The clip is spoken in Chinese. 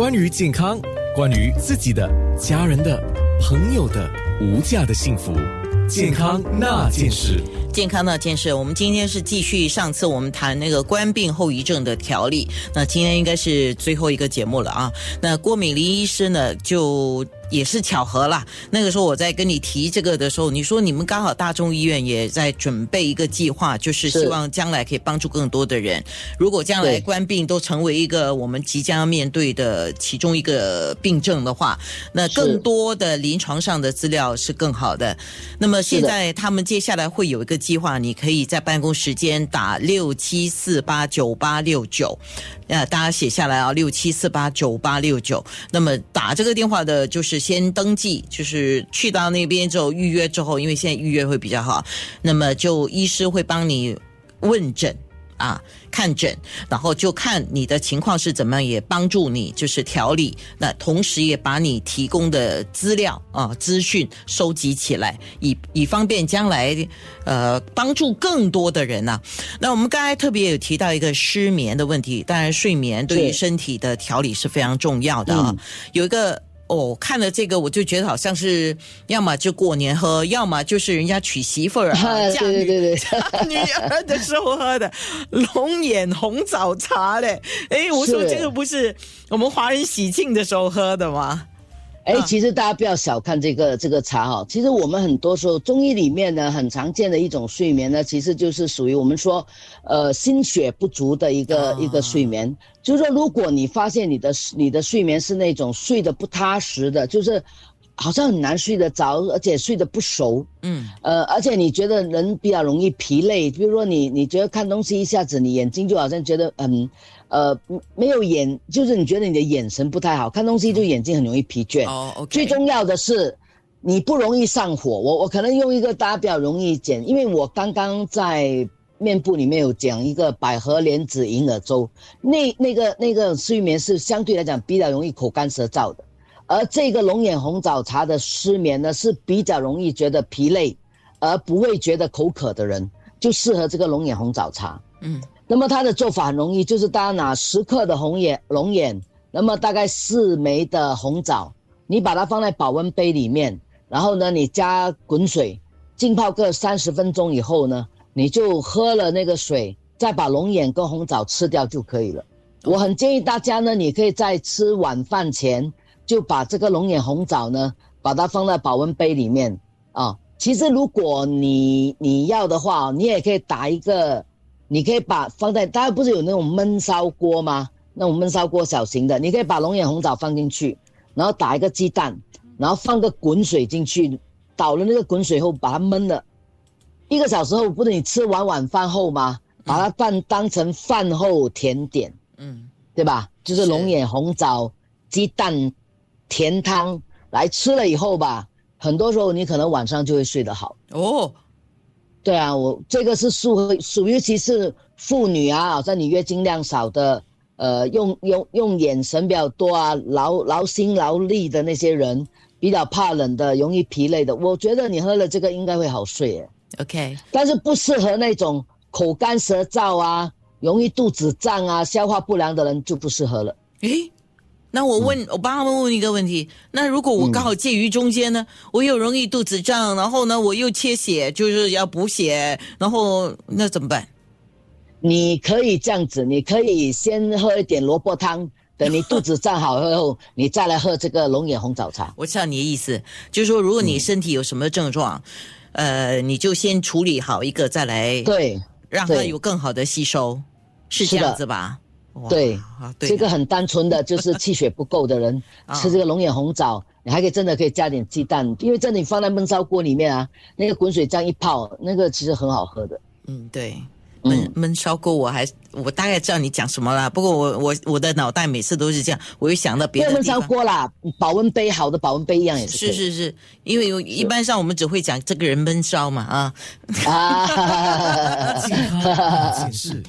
关于健康，关于自己的、家人的、朋友的无价的幸福，健康那件事。健康那件事，我们今天是继续上次我们谈那个冠病后遗症的条例，那今天应该是最后一个节目了啊。那郭敏玲医师呢，就也是巧合啦。那个时候我在跟你提这个的时候，你说你们刚好大众医院也在准备一个计划，就是希望将来可以帮助更多的人。如果将来对冠病都成为一个我们即将要面对的其中一个病症的话，那更多的临床上的资料是更好的。那么现在他们接下来会有一个计划，你可以在办公时间打六七四八九八六九，呃，大家写下来啊，六七四八九八六九。那么打这个电话的，就是先登记，就是去到那边之后预约之后，因为现在预约会比较好，那么就医师会帮你问诊。啊，看诊，然后就看你的情况是怎么样，也帮助你就是调理。那同时也把你提供的资料啊、资讯收集起来，以以方便将来呃帮助更多的人呐、那我们刚才特别有提到一个失眠的问题，当然睡眠对于身体的调理是非常重要的啊。嗯有一个。哦，看了这个我就觉得好像是，要么就过年喝，要么就是人家娶媳妇儿 嫁女对对对，嫁女儿的时候喝的龙眼红枣茶嘞。哎，我说这个不是我们华人喜庆的时候喝的吗？哎啊，其实大家不要小看这个这个茶哈、其实我们很多时候中医里面呢，很常见的一种睡眠呢，其实就是属于我们说，呃，心血不足的一个、啊一个睡眠。就是说，如果你发现你的你的睡眠是那种睡得不踏实的，就是好像很难睡得着，而且睡得不熟，嗯呃，而且你觉得人比较容易疲累，比如说你你觉得看东西一下子你眼睛就好像觉得很呃没有眼，就是你觉得你的眼神不太好，看东西就眼睛很容易疲倦。哦，OK，最重要的是你不容易上火。我我可能用一个大家比较容易讲，因为我刚刚在面部里面有讲一个百合莲子银耳粥，那那个那个睡眠是相对来讲比较容易口干舌燥的。而这个龙眼红枣茶的失眠呢，是比较容易觉得疲累，而不会觉得口渴的人，就适合这个龙眼红枣茶。嗯那么它的做法很容易，就是大家拿十克的红眼龙眼，那么大概四枚的红枣，你把它放在保温杯里面，然后呢，你加滚水浸泡个三十分钟以后呢，你就喝了那个水，再把龙眼跟红枣吃掉就可以了。我很建议大家呢，你可以在吃晚饭前就把这个龙眼红枣呢，把它放在保温杯里面啊。其实如果你你要的话，你也可以打一个。你可以把放在，大家不是有那种焖烧锅吗？那种焖烧锅小型的，你可以把龙眼红枣放进去，然后打一个鸡蛋，然后放个滚水进去，倒了那个滚水后把它焖了，一个小时后，不是你吃完晚饭后吗？把它当当成饭后甜点，嗯对吧？就是是龙眼红枣鸡蛋甜汤来吃了以后吧，很多时候你可能晚上就会睡得好。哦对啊，我这个是属属于其是妇女啊，好像你月经量少的，呃，用用用眼神比较多啊，劳劳心劳力的那些人，比较怕冷的，容易疲累的，我觉得你喝了这个应该会好睡耶。，OK，但是不适合那种口干舌燥啊、容易肚子胀啊、消化不良的人就不适合了。诶。那我问，我帮他们问一个问题。那如果我刚好介于中间呢？我又容易肚子胀，然后呢，我又缺血，就是要补血，然后那怎么办？你可以这样子，你可以先喝一点萝卜汤，等你肚子胀好后，你再来喝这个龙眼红枣茶。我知道你的意思，就是说，如果你身体有什么症状，呃，你就先处理好一个，再来对。让它有更好的吸收，是这样子吧？哇对啊，对这个很单纯的，就是 气血不够的人啊吃这个龙眼红枣，你还可以真的可以加点鸡蛋，因为真的你放在焖烧锅里面啊，那个滚水这样一泡，那个其实很好喝的。嗯，对。嗯焖焖烧锅，我还我大概知道你讲什么了。不过我我我的脑袋每次都是这样，我会想到不要焖烧别的地方。锅啦，保温杯好的保温杯一样也是。是是是，因为有一般上我们只会讲这个人闷烧嘛啊。啊，健康那件事。